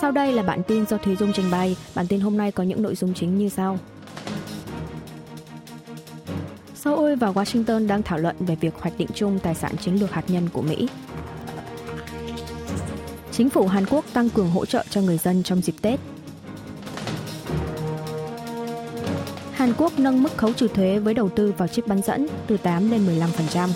Sau đây là bản tin do Thúy Dung trình bày. Bản tin hôm nay có những nội dung chính như sau. Seoul và Washington đang thảo luận về việc hoạch định chung tài sản chiến lược hạt nhân của Mỹ. Chính phủ Hàn Quốc tăng cường hỗ trợ cho người dân trong dịp Tết. Hàn Quốc nâng mức khấu trừ thuế với đầu tư vào chip bán dẫn từ 8 lên 15%.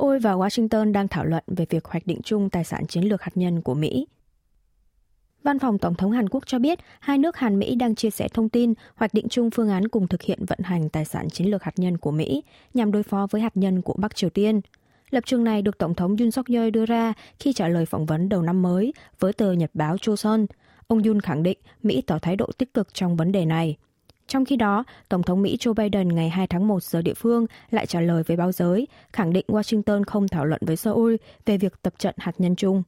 Seoul và Washington đang thảo luận về việc hoạch định chung tài sản chiến lược hạt nhân của Mỹ. Văn phòng Tổng thống Hàn Quốc cho biết hai nước Hàn Mỹ đang chia sẻ thông tin hoạch định chung phương án cùng thực hiện vận hành tài sản chiến lược hạt nhân của Mỹ nhằm đối phó với hạt nhân của Bắc Triều Tiên. Lập trường này được Tổng thống Yoon suk yeol đưa ra khi trả lời phỏng vấn đầu năm mới với tờ Nhật báo Chosun. Ông Yoon khẳng định Mỹ tỏ thái độ tích cực trong vấn đề này. Trong khi đó, Tổng thống Mỹ Joe Biden ngày 2 tháng 1 giờ địa phương lại trả lời với báo giới, khẳng định Washington không thảo luận với Seoul về việc tập trận hạt nhân chung.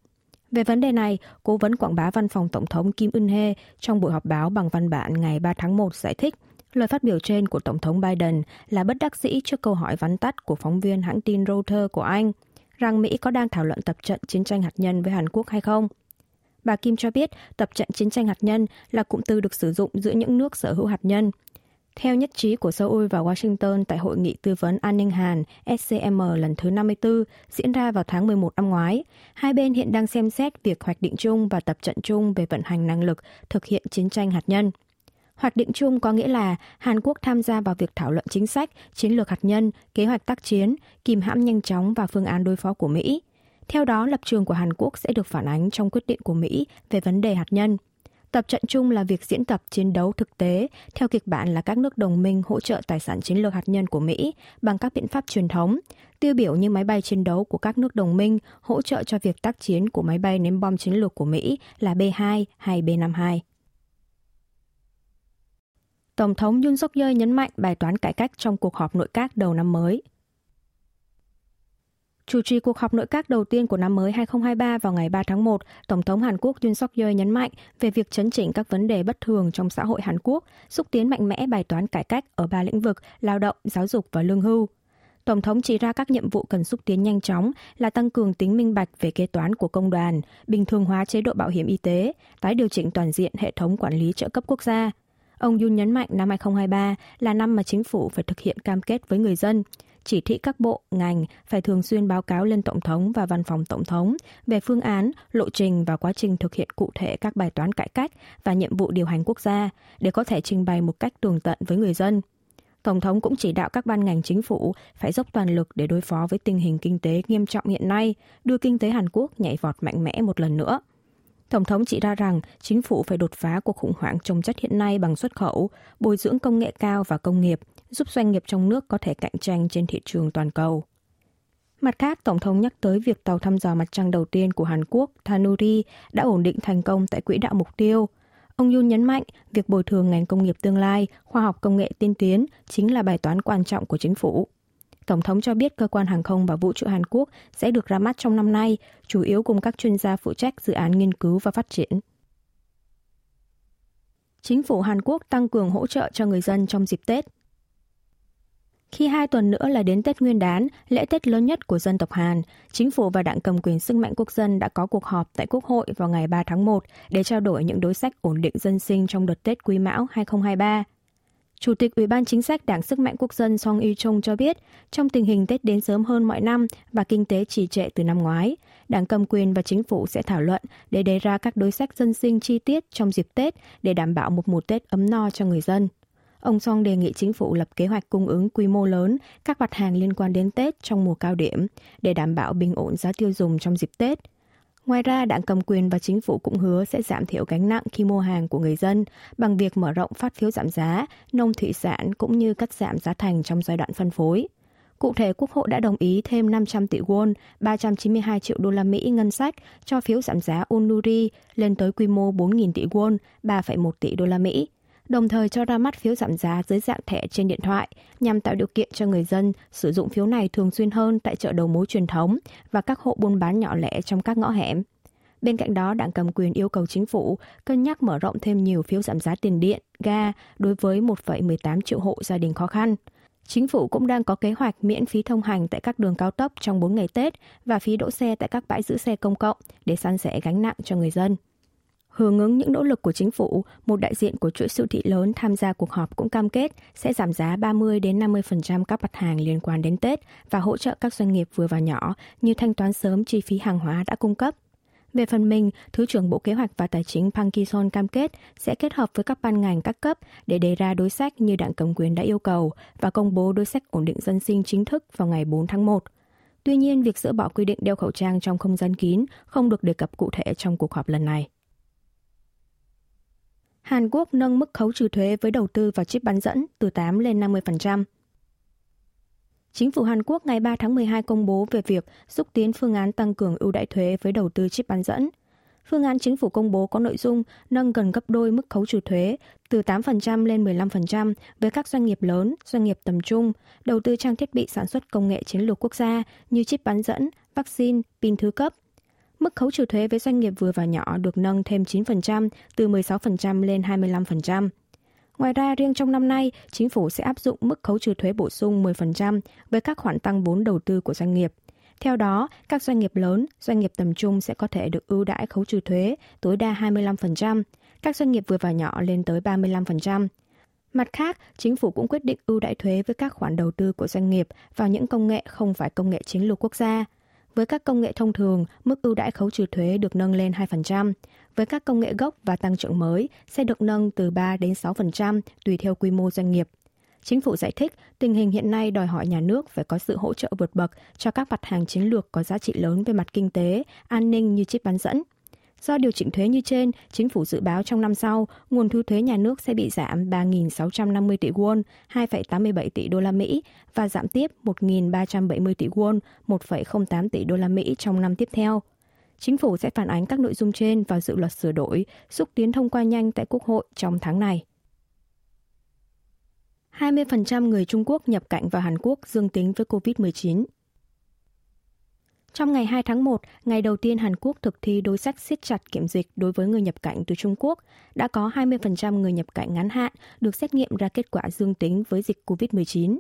Về vấn đề này, cố vấn quảng bá văn phòng Tổng thống Kim Eun-hye trong buổi họp báo bằng văn bản ngày 3 tháng 1 giải thích lời phát biểu trên của Tổng thống Biden là bất đắc dĩ trước câu hỏi vắn tắt của phóng viên hãng tin Reuters của Anh rằng Mỹ có đang thảo luận tập trận chiến tranh hạt nhân với Hàn Quốc hay không. Bà Kim cho biết tập trận chiến tranh hạt nhân là cụm từ được sử dụng giữa những nước sở hữu hạt nhân. Theo nhất trí của Seoul và Washington tại Hội nghị Tư vấn An ninh Hàn SCM lần thứ 54 diễn ra vào tháng 11 năm ngoái, hai bên hiện đang xem xét việc hoạch định chung và tập trận chung về vận hành năng lực thực hiện chiến tranh hạt nhân. Hoạch định chung có nghĩa là Hàn Quốc tham gia vào việc thảo luận chính sách, chiến lược hạt nhân, kế hoạch tác chiến, kìm hãm nhanh chóng và phương án đối phó của Mỹ. Theo đó, lập trường của Hàn Quốc sẽ được phản ánh trong quyết định của Mỹ về vấn đề hạt nhân. Tập trận chung là việc diễn tập chiến đấu thực tế theo kịch bản là các nước đồng minh hỗ trợ tài sản chiến lược hạt nhân của Mỹ bằng các biện pháp truyền thống, tiêu biểu như máy bay chiến đấu của các nước đồng minh hỗ trợ cho việc tác chiến của máy bay ném bom chiến lược của Mỹ là B-2 hay B-52. Tổng thống Yoon suk yeol nhấn mạnh bài toán cải cách trong cuộc họp nội các đầu năm mới. Chủ trì cuộc họp nội các đầu tiên của năm mới 2023 vào ngày 3 tháng 1, Tổng thống Hàn Quốc Yoon suk yeol nhấn mạnh về việc chấn chỉnh các vấn đề bất thường trong xã hội Hàn Quốc, xúc tiến mạnh mẽ bài toán cải cách ở ba lĩnh vực lao động, giáo dục và lương hưu. Tổng thống chỉ ra các nhiệm vụ cần xúc tiến nhanh chóng là tăng cường tính minh bạch về kế toán của công đoàn, bình thường hóa chế độ bảo hiểm y tế, tái điều chỉnh toàn diện hệ thống quản lý trợ cấp quốc gia. Ông Yoon nhấn mạnh năm 2023 là năm mà chính phủ phải thực hiện cam kết với người dân, chỉ thị các bộ, ngành phải thường xuyên báo cáo lên Tổng thống và Văn phòng Tổng thống về phương án, lộ trình và quá trình thực hiện cụ thể các bài toán cải cách và nhiệm vụ điều hành quốc gia để có thể trình bày một cách tường tận với người dân. Tổng thống cũng chỉ đạo các ban ngành chính phủ phải dốc toàn lực để đối phó với tình hình kinh tế nghiêm trọng hiện nay, đưa kinh tế Hàn Quốc nhảy vọt mạnh mẽ một lần nữa. Tổng thống chỉ ra rằng chính phủ phải đột phá cuộc khủng hoảng trồng chất hiện nay bằng xuất khẩu, bồi dưỡng công nghệ cao và công nghiệp, giúp doanh nghiệp trong nước có thể cạnh tranh trên thị trường toàn cầu. Mặt khác, Tổng thống nhắc tới việc tàu thăm dò mặt trăng đầu tiên của Hàn Quốc, Thanuri, đã ổn định thành công tại quỹ đạo mục tiêu. Ông Yun nhấn mạnh việc bồi thường ngành công nghiệp tương lai, khoa học công nghệ tiên tiến chính là bài toán quan trọng của chính phủ. Tổng thống cho biết cơ quan hàng không và vũ trụ Hàn Quốc sẽ được ra mắt trong năm nay, chủ yếu cùng các chuyên gia phụ trách dự án nghiên cứu và phát triển. Chính phủ Hàn Quốc tăng cường hỗ trợ cho người dân trong dịp Tết. Khi hai tuần nữa là đến Tết Nguyên đán, lễ Tết lớn nhất của dân tộc Hàn, chính phủ và đảng cầm quyền sức mạnh quốc dân đã có cuộc họp tại Quốc hội vào ngày 3 tháng 1 để trao đổi những đối sách ổn định dân sinh trong đợt Tết Quý Mão 2023. Chủ tịch Ủy ban Chính sách Đảng Sức mạnh Quốc dân Song Y Chung cho biết, trong tình hình Tết đến sớm hơn mọi năm và kinh tế trì trệ từ năm ngoái, Đảng cầm quyền và chính phủ sẽ thảo luận để đề ra các đối sách dân sinh chi tiết trong dịp Tết để đảm bảo một mùa Tết ấm no cho người dân. Ông Song đề nghị chính phủ lập kế hoạch cung ứng quy mô lớn các mặt hàng liên quan đến Tết trong mùa cao điểm để đảm bảo bình ổn giá tiêu dùng trong dịp Tết. Ngoài ra, đảng cầm quyền và chính phủ cũng hứa sẽ giảm thiểu gánh nặng khi mua hàng của người dân bằng việc mở rộng phát phiếu giảm giá, nông thủy sản cũng như cắt giảm giá thành trong giai đoạn phân phối. Cụ thể, Quốc hội đã đồng ý thêm 500 tỷ won, 392 triệu đô la Mỹ ngân sách cho phiếu giảm giá Onuri lên tới quy mô 4.000 tỷ won, 3,1 tỷ đô la Mỹ đồng thời cho ra mắt phiếu giảm giá dưới dạng thẻ trên điện thoại nhằm tạo điều kiện cho người dân sử dụng phiếu này thường xuyên hơn tại chợ đầu mối truyền thống và các hộ buôn bán nhỏ lẻ trong các ngõ hẻm. Bên cạnh đó, đảng cầm quyền yêu cầu chính phủ cân nhắc mở rộng thêm nhiều phiếu giảm giá tiền điện, ga đối với 1,18 triệu hộ gia đình khó khăn. Chính phủ cũng đang có kế hoạch miễn phí thông hành tại các đường cao tốc trong 4 ngày Tết và phí đỗ xe tại các bãi giữ xe công cộng để san sẻ gánh nặng cho người dân. Hưởng ứng những nỗ lực của chính phủ, một đại diện của chuỗi siêu thị lớn tham gia cuộc họp cũng cam kết sẽ giảm giá 30 đến 50% các mặt hàng liên quan đến Tết và hỗ trợ các doanh nghiệp vừa và nhỏ như thanh toán sớm chi phí hàng hóa đã cung cấp. Về phần mình, Thứ trưởng Bộ Kế hoạch và Tài chính Pang Kison cam kết sẽ kết hợp với các ban ngành các cấp để đề ra đối sách như đảng cầm quyền đã yêu cầu và công bố đối sách ổn định dân sinh chính thức vào ngày 4 tháng 1. Tuy nhiên, việc dỡ bỏ quy định đeo khẩu trang trong không gian kín không được đề cập cụ thể trong cuộc họp lần này. Hàn Quốc nâng mức khấu trừ thuế với đầu tư vào chip bán dẫn từ 8 lên 50%. Chính phủ Hàn Quốc ngày 3 tháng 12 công bố về việc xúc tiến phương án tăng cường ưu đãi thuế với đầu tư chip bán dẫn. Phương án chính phủ công bố có nội dung nâng gần gấp đôi mức khấu trừ thuế từ 8% lên 15% với các doanh nghiệp lớn, doanh nghiệp tầm trung, đầu tư trang thiết bị sản xuất công nghệ chiến lược quốc gia như chip bán dẫn, vaccine, pin thứ cấp. Mức khấu trừ thuế với doanh nghiệp vừa và nhỏ được nâng thêm 9% từ 16% lên 25%. Ngoài ra, riêng trong năm nay, chính phủ sẽ áp dụng mức khấu trừ thuế bổ sung 10% với các khoản tăng vốn đầu tư của doanh nghiệp. Theo đó, các doanh nghiệp lớn, doanh nghiệp tầm trung sẽ có thể được ưu đãi khấu trừ thuế tối đa 25%, các doanh nghiệp vừa và nhỏ lên tới 35%. Mặt khác, chính phủ cũng quyết định ưu đãi thuế với các khoản đầu tư của doanh nghiệp vào những công nghệ không phải công nghệ chiến lược quốc gia. Với các công nghệ thông thường, mức ưu đãi khấu trừ thuế được nâng lên 2%. Với các công nghệ gốc và tăng trưởng mới sẽ được nâng từ 3 đến 6% tùy theo quy mô doanh nghiệp. Chính phủ giải thích tình hình hiện nay đòi hỏi nhà nước phải có sự hỗ trợ vượt bậc cho các mặt hàng chiến lược có giá trị lớn về mặt kinh tế, an ninh như chip bán dẫn. Do điều chỉnh thuế như trên, chính phủ dự báo trong năm sau, nguồn thu thuế nhà nước sẽ bị giảm 3.650 tỷ won, 2,87 tỷ đô la Mỹ và giảm tiếp 1.370 tỷ won, 1,08 tỷ đô la Mỹ trong năm tiếp theo. Chính phủ sẽ phản ánh các nội dung trên vào dự luật sửa đổi, xúc tiến thông qua nhanh tại Quốc hội trong tháng này. 20% người Trung Quốc nhập cảnh vào Hàn Quốc dương tính với COVID-19. Trong ngày 2 tháng 1, ngày đầu tiên Hàn Quốc thực thi đối sách siết chặt kiểm dịch đối với người nhập cảnh từ Trung Quốc, đã có 20% người nhập cảnh ngắn hạn được xét nghiệm ra kết quả dương tính với dịch COVID-19.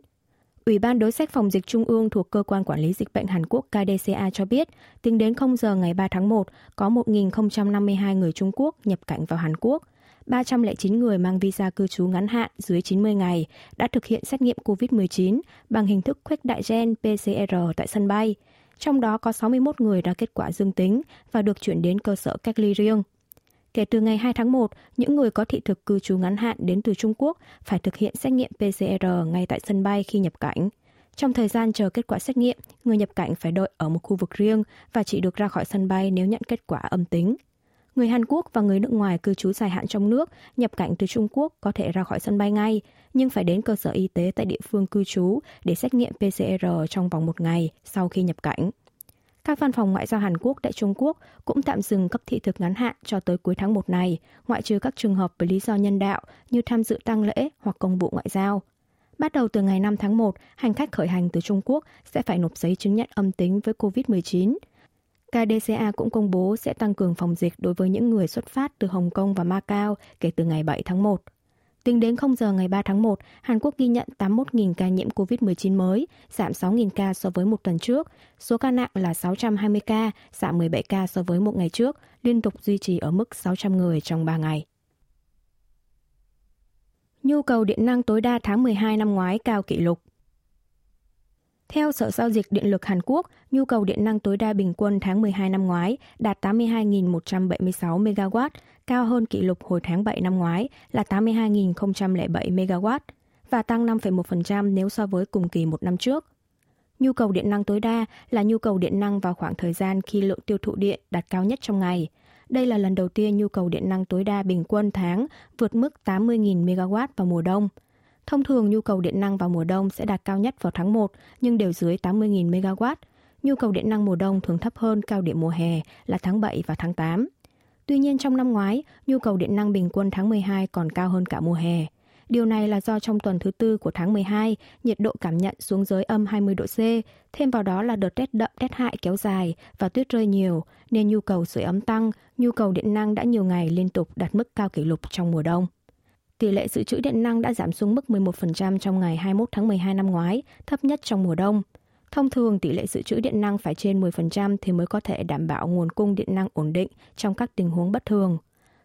Ủy ban đối sách phòng dịch trung ương thuộc Cơ quan Quản lý Dịch bệnh Hàn Quốc KDCA cho biết, tính đến 0 giờ ngày 3 tháng 1, có 1.052 người Trung Quốc nhập cảnh vào Hàn Quốc. 309 người mang visa cư trú ngắn hạn dưới 90 ngày đã thực hiện xét nghiệm COVID-19 bằng hình thức khuếch đại gen PCR tại sân bay. Trong đó có 61 người ra kết quả dương tính và được chuyển đến cơ sở cách ly riêng. Kể từ ngày 2 tháng 1, những người có thị thực cư trú ngắn hạn đến từ Trung Quốc phải thực hiện xét nghiệm PCR ngay tại sân bay khi nhập cảnh. Trong thời gian chờ kết quả xét nghiệm, người nhập cảnh phải đợi ở một khu vực riêng và chỉ được ra khỏi sân bay nếu nhận kết quả âm tính. Người Hàn Quốc và người nước ngoài cư trú dài hạn trong nước nhập cảnh từ Trung Quốc có thể ra khỏi sân bay ngay, nhưng phải đến cơ sở y tế tại địa phương cư trú để xét nghiệm PCR trong vòng một ngày sau khi nhập cảnh. Các văn phòng ngoại giao Hàn Quốc tại Trung Quốc cũng tạm dừng cấp thị thực ngắn hạn cho tới cuối tháng 1 này, ngoại trừ các trường hợp với lý do nhân đạo như tham dự tang lễ hoặc công vụ ngoại giao. Bắt đầu từ ngày 5 tháng 1, hành khách khởi hành từ Trung Quốc sẽ phải nộp giấy chứng nhận âm tính với COVID-19. KDCA cũng công bố sẽ tăng cường phòng dịch đối với những người xuất phát từ Hồng Kông và Macau kể từ ngày 7 tháng 1. Tính đến 0 giờ ngày 3 tháng 1, Hàn Quốc ghi nhận 81.000 ca nhiễm COVID-19 mới, giảm 6.000 ca so với một tuần trước. Số ca nặng là 620 ca, giảm 17 ca so với một ngày trước, liên tục duy trì ở mức 600 người trong 3 ngày. Nhu cầu điện năng tối đa tháng 12 năm ngoái cao kỷ lục. Theo Sở Giao dịch Điện lực Hàn Quốc, nhu cầu điện năng tối đa bình quân tháng 12 năm ngoái đạt 82.176 MW, cao hơn kỷ lục hồi tháng 7 năm ngoái là 82.007 MW và tăng 5,1% nếu so với cùng kỳ một năm trước. Nhu cầu điện năng tối đa là nhu cầu điện năng vào khoảng thời gian khi lượng tiêu thụ điện đạt cao nhất trong ngày. Đây là lần đầu tiên nhu cầu điện năng tối đa bình quân tháng vượt mức 80.000 MW vào mùa đông – Thông thường nhu cầu điện năng vào mùa đông sẽ đạt cao nhất vào tháng 1 nhưng đều dưới 80.000 MW. Nhu cầu điện năng mùa đông thường thấp hơn cao điểm mùa hè là tháng 7 và tháng 8. Tuy nhiên trong năm ngoái, nhu cầu điện năng bình quân tháng 12 còn cao hơn cả mùa hè. Điều này là do trong tuần thứ tư của tháng 12, nhiệt độ cảm nhận xuống dưới âm 20 độ C, thêm vào đó là đợt rét đậm rét hại kéo dài và tuyết rơi nhiều, nên nhu cầu sưởi ấm tăng, nhu cầu điện năng đã nhiều ngày liên tục đạt mức cao kỷ lục trong mùa đông. Tỷ lệ dự trữ điện năng đã giảm xuống mức 11% trong ngày 21 tháng 12 năm ngoái, thấp nhất trong mùa đông. Thông thường, tỷ lệ dự trữ điện năng phải trên 10% thì mới có thể đảm bảo nguồn cung điện năng ổn định trong các tình huống bất thường.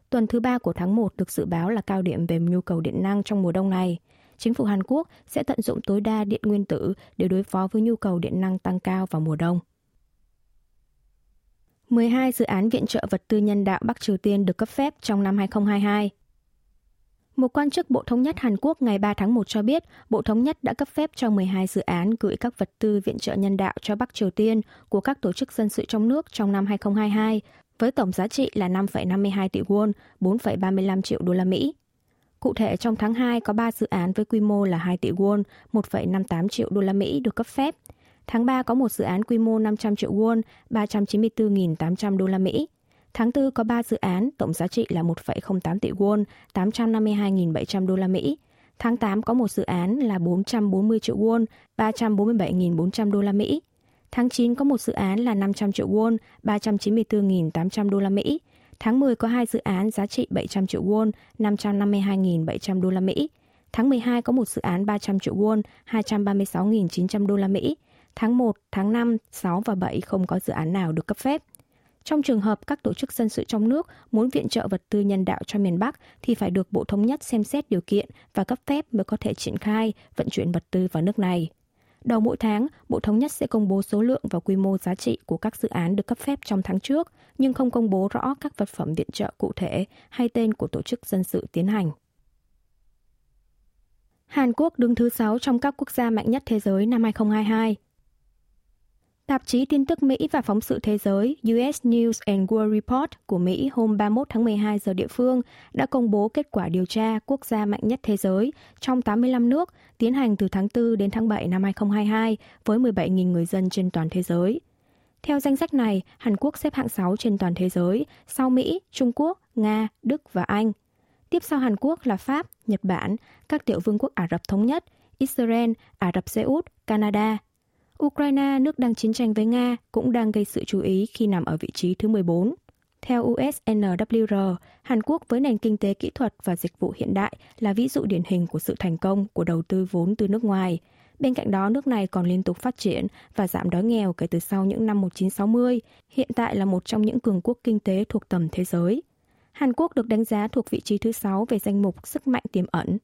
Tuần thứ ba của tháng 1 được dự báo là cao điểm về nhu cầu điện năng trong mùa đông này. Chính phủ Hàn Quốc sẽ tận dụng tối đa điện nguyên tử để đối phó với nhu cầu điện năng tăng cao vào mùa đông. 12 dự án viện trợ vật tư nhân đạo Bắc Triều Tiên được cấp phép trong năm 2022. Một quan chức Bộ Thống nhất Hàn Quốc ngày 3 tháng 1 cho biết, Bộ Thống nhất đã cấp phép cho 12 dự án gửi các vật tư viện trợ nhân đạo cho Bắc Triều Tiên của các tổ chức dân sự trong nước trong năm 2022, với tổng giá trị là 5,52 tỷ won, 4,35 triệu đô la Mỹ. Cụ thể, trong tháng 2 có 3 dự án với quy mô là 2 tỷ won, 1,58 triệu đô la Mỹ được cấp phép. Tháng 3 có một dự án quy mô 500 triệu won, 394.800 đô la Mỹ. Tháng 4 có 3 dự án, tổng giá trị là 1,08 tỷ won, 852.700 đô la Mỹ. Tháng 8 có một dự án là 440 triệu won, 347.400 đô la Mỹ. Tháng 9 có một dự án là 500 triệu won, 394.800 đô la Mỹ. Tháng 10 có hai dự án giá trị 700 triệu won, 552.700 đô la Mỹ. Tháng 12 có một dự án 300 triệu won, 236.900 đô la Mỹ. Tháng 1, tháng 5, 6 và 7 không có dự án nào được cấp phép. Trong trường hợp các tổ chức dân sự trong nước muốn viện trợ vật tư nhân đạo cho miền Bắc thì phải được Bộ Thống nhất xem xét điều kiện và cấp phép mới có thể triển khai vận chuyển vật tư vào nước này. Đầu mỗi tháng, Bộ Thống nhất sẽ công bố số lượng và quy mô giá trị của các dự án được cấp phép trong tháng trước, nhưng không công bố rõ các vật phẩm viện trợ cụ thể hay tên của tổ chức dân sự tiến hành. Hàn Quốc đứng thứ 6 trong các quốc gia mạnh nhất thế giới năm 2022. Tạp chí tin tức Mỹ và phóng sự thế giới US News and World Report của Mỹ hôm 31 tháng 12 giờ địa phương đã công bố kết quả điều tra quốc gia mạnh nhất thế giới trong 85 nước tiến hành từ tháng 4 đến tháng 7 năm 2022 với 17.000 người dân trên toàn thế giới. Theo danh sách này, Hàn Quốc xếp hạng 6 trên toàn thế giới, sau Mỹ, Trung Quốc, Nga, Đức và Anh. Tiếp sau Hàn Quốc là Pháp, Nhật Bản, các tiểu vương quốc Ả Rập Thống Nhất, Israel, Ả Rập Xê Út, Canada, Ukraine, nước đang chiến tranh với Nga, cũng đang gây sự chú ý khi nằm ở vị trí thứ 14. Theo USNWR, Hàn Quốc với nền kinh tế kỹ thuật và dịch vụ hiện đại là ví dụ điển hình của sự thành công của đầu tư vốn từ nước ngoài. Bên cạnh đó, nước này còn liên tục phát triển và giảm đói nghèo kể từ sau những năm 1960, hiện tại là một trong những cường quốc kinh tế thuộc tầm thế giới. Hàn Quốc được đánh giá thuộc vị trí thứ 6 về danh mục sức mạnh tiềm ẩn,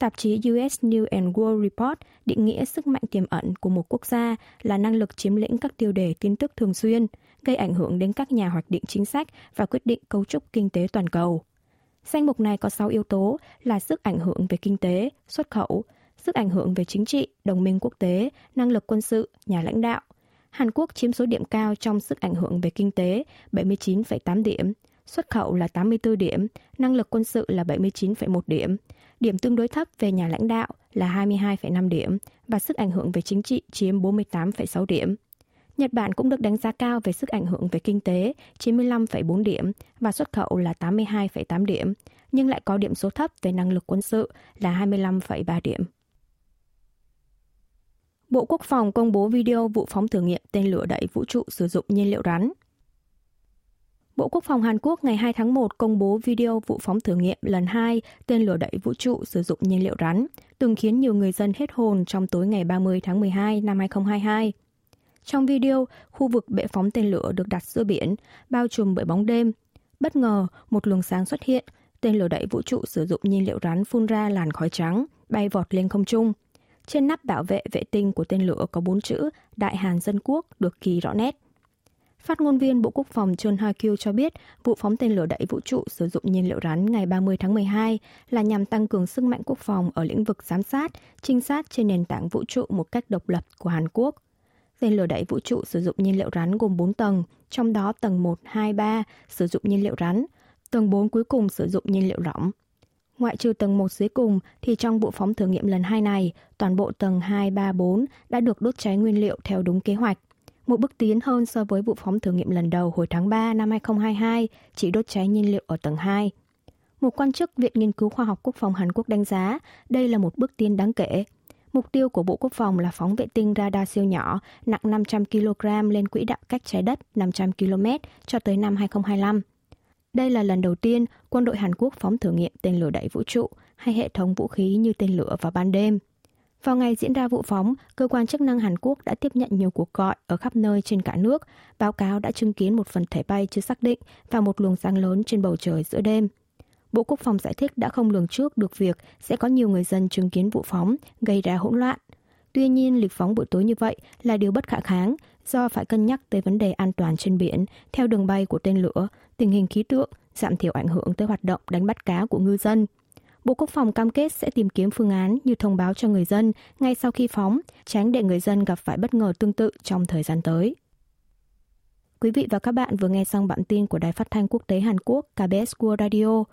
Tạp chí US News and World Report định nghĩa sức mạnh tiềm ẩn của một quốc gia là năng lực chiếm lĩnh các tiêu đề tin tức thường xuyên, gây ảnh hưởng đến các nhà hoạch định chính sách và quyết định cấu trúc kinh tế toàn cầu. Danh mục này có 6 yếu tố là sức ảnh hưởng về kinh tế, xuất khẩu, sức ảnh hưởng về chính trị, đồng minh quốc tế, năng lực quân sự, nhà lãnh đạo. Hàn Quốc chiếm số điểm cao trong sức ảnh hưởng về kinh tế, 79,8 điểm, xuất khẩu là 84 điểm, năng lực quân sự là 79,1 điểm, điểm tương đối thấp về nhà lãnh đạo là 22,5 điểm và sức ảnh hưởng về chính trị chiếm 48,6 điểm. Nhật Bản cũng được đánh giá cao về sức ảnh hưởng về kinh tế 95,4 điểm và xuất khẩu là 82,8 điểm, nhưng lại có điểm số thấp về năng lực quân sự là 25,3 điểm. Bộ Quốc phòng công bố video vụ phóng thử nghiệm tên lửa đẩy vũ trụ sử dụng nhiên liệu rắn. Bộ Quốc phòng Hàn Quốc ngày 2 tháng 1 công bố video vụ phóng thử nghiệm lần 2 tên lửa đẩy vũ trụ sử dụng nhiên liệu rắn, từng khiến nhiều người dân hết hồn trong tối ngày 30 tháng 12 năm 2022. Trong video, khu vực bệ phóng tên lửa được đặt giữa biển, bao trùm bởi bóng đêm. Bất ngờ, một luồng sáng xuất hiện, tên lửa đẩy vũ trụ sử dụng nhiên liệu rắn phun ra làn khói trắng, bay vọt lên không trung. Trên nắp bảo vệ vệ tinh của tên lửa có bốn chữ Đại Hàn Dân Quốc được kỳ rõ nét. Phát ngôn viên Bộ Quốc phòng Chun Ha-kyu cho biết vụ phóng tên lửa đẩy vũ trụ sử dụng nhiên liệu rắn ngày 30 tháng 12 là nhằm tăng cường sức mạnh quốc phòng ở lĩnh vực giám sát, trinh sát trên nền tảng vũ trụ một cách độc lập của Hàn Quốc. Tên lửa đẩy vũ trụ sử dụng nhiên liệu rắn gồm 4 tầng, trong đó tầng 1, 2, 3 sử dụng nhiên liệu rắn, tầng 4 cuối cùng sử dụng nhiên liệu lỏng. Ngoại trừ tầng 1 dưới cùng thì trong vụ phóng thử nghiệm lần 2 này, toàn bộ tầng 2, 3, 4 đã được đốt cháy nguyên liệu theo đúng kế hoạch một bước tiến hơn so với vụ phóng thử nghiệm lần đầu hồi tháng 3 năm 2022 chỉ đốt cháy nhiên liệu ở tầng 2. Một quan chức Viện Nghiên cứu Khoa học Quốc phòng Hàn Quốc đánh giá đây là một bước tiến đáng kể. Mục tiêu của Bộ Quốc phòng là phóng vệ tinh radar siêu nhỏ nặng 500 kg lên quỹ đạo cách trái đất 500 km cho tới năm 2025. Đây là lần đầu tiên quân đội Hàn Quốc phóng thử nghiệm tên lửa đẩy vũ trụ hay hệ thống vũ khí như tên lửa vào ban đêm. Vào ngày diễn ra vụ phóng, cơ quan chức năng Hàn Quốc đã tiếp nhận nhiều cuộc gọi ở khắp nơi trên cả nước, báo cáo đã chứng kiến một phần thể bay chưa xác định và một luồng sáng lớn trên bầu trời giữa đêm. Bộ Quốc phòng giải thích đã không lường trước được việc sẽ có nhiều người dân chứng kiến vụ phóng, gây ra hỗn loạn. Tuy nhiên, lịch phóng buổi tối như vậy là điều bất khả kháng do phải cân nhắc tới vấn đề an toàn trên biển, theo đường bay của tên lửa, tình hình khí tượng, giảm thiểu ảnh hưởng tới hoạt động đánh bắt cá của ngư dân. Bộ Quốc phòng cam kết sẽ tìm kiếm phương án như thông báo cho người dân ngay sau khi phóng, tránh để người dân gặp phải bất ngờ tương tự trong thời gian tới. Quý vị và các bạn vừa nghe xong bản tin của Đài Phát thanh Quốc tế Hàn Quốc KBS World Radio.